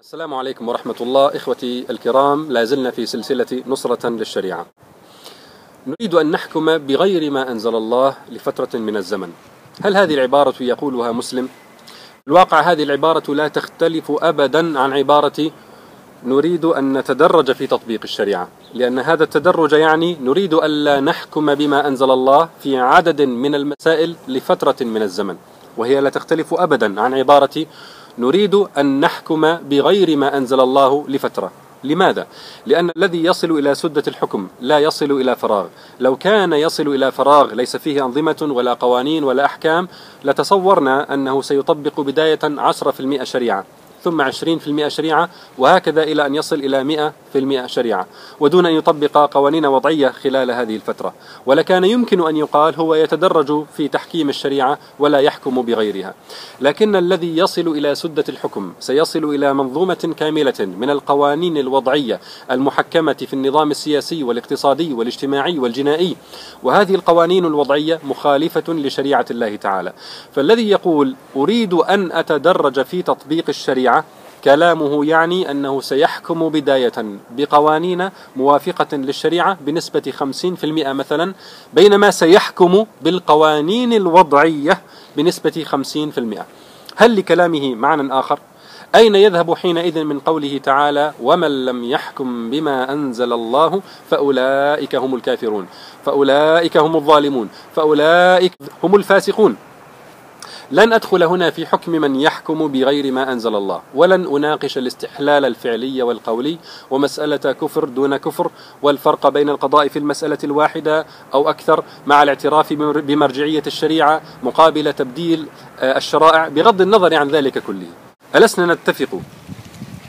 السلام عليكم ورحمة الله إخوتي الكرام لا زلنا في سلسلة نصرة للشريعة. نريد أن نحكم بغير ما أنزل الله لفترة من الزمن. هل هذه العبارة يقولها مسلم؟ الواقع هذه العبارة لا تختلف أبدا عن عبارة نريد أن نتدرج في تطبيق الشريعة. لأن هذا التدرج يعني نريد ألا نحكم بما أنزل الله في عدد من المسائل لفترة من الزمن. وهي لا تختلف أبدا عن عبارة نريد أن نحكم بغير ما أنزل الله لفترة لماذا؟ لأن الذي يصل إلى سدة الحكم لا يصل إلى فراغ لو كان يصل إلى فراغ ليس فيه أنظمة ولا قوانين ولا أحكام لتصورنا أنه سيطبق بداية 10% شريعة ثم 20% شريعة وهكذا إلى أن يصل إلى 100% شريعة ودون أن يطبق قوانين وضعية خلال هذه الفترة. ولكان يمكن أن يقال هو يتدرج في تحكيم الشريعة ولا يحكم بغيرها. لكن الذي يصل إلى سدة الحكم سيصل إلى منظومة كاملة من القوانين الوضعية المحكمة في النظام السياسي والاقتصادي والاجتماعي والجنائي. وهذه القوانين الوضعية مخالفة لشريعة الله تعالى. فالذي يقول أريد أن أتدرج في تطبيق الشريعة كلامه يعني أنه سيحكم بداية بقوانين موافقة للشريعة بنسبة 50% مثلا بينما سيحكم بالقوانين الوضعية بنسبة 50% هل لكلامه معنى آخر؟ أين يذهب حينئذ من قوله تعالى ومن لم يحكم بما أنزل الله فأولئك هم الكافرون فأولئك هم الظالمون فأولئك هم الفاسقون لن أدخل هنا في حكم من يحكم بغير ما أنزل الله. ولن أناقش الاستحلال الفعلي والقولي ومسألة كفر دون كفر والفرق بين القضاء في المسألة الواحدة أو أكثر مع الاعتراف بمرجعية الشريعة مقابل تبديل آه، الشرائع بغض النظر عن ذلك كله. ألسنا نتفق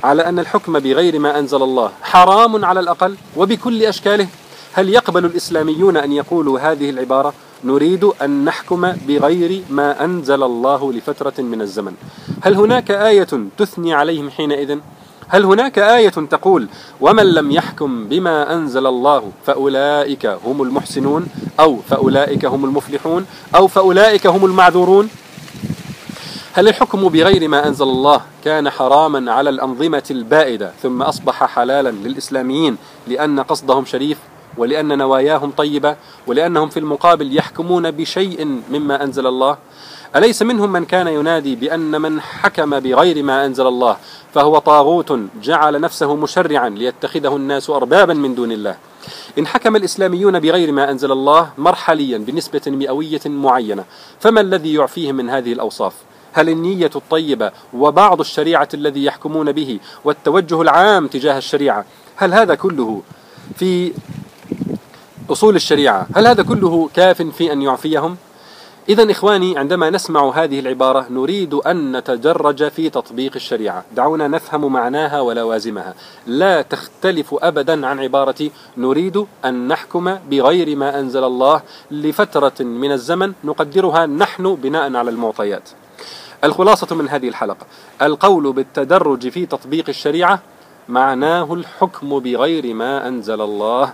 على أن الحكم بغير ما أنزل الله حرام على الأقل وبكل أشكاله. هل يقبل الإسلاميون أن يقولوا هذه العبارة؟ نريد أن نحكم بغير ما أنزل الله لفترة من الزمن. هل هناك آية تثني عليهم حينئذ؟ هل هناك آية تقول ومن لم يحكم بما أنزل الله فأولئك هم المحسنون أو فأولئك هم المفلحون أو فأولئك هم المعذورون؟ هل الحكم بغير ما أنزل الله كان حراما على الأنظمة البائدة ثم أصبح حلالا للإسلاميين لأن قصدهم شريف؟ ولأن نواياهم طيبة ولأنهم في المقابل يحكمون بشيء مما أنزل الله. أليس منهم من كان ينادي بأن من حكم بغير ما أنزل الله؟ فهو طاغوت جعل نفسه مشرعا ليتخذه الناس أربابا من دون الله. إن حكم الإسلاميون بغير ما أنزل الله مرحليا بنسبة مئوية معينة. فما الذي يعفيهم من هذه الأوصاف؟ هل النية الطيبة وبعض الشريعة الذي يحكمون به والتوجه العام تجاه الشريعة؟ هل هذا كله في أصول الشريعة. هل هذا كله كاف في أن يعفيهم؟ إذا إخواني عندما نسمع هذه العبارة نريد أن نتجرج في تطبيق الشريعة. دعونا نفهم معناها ولوازمها. لا تختلف أبدا عن عبارة نريد أن نحكم بغير ما أنزل الله لفترة من الزمن. نقدرها نحن بناء على المعطيات. الخلاصة من هذه الحلقة. القول بالتدرج في تطبيق الشريعة معناه الحكم بغير ما أنزل الله.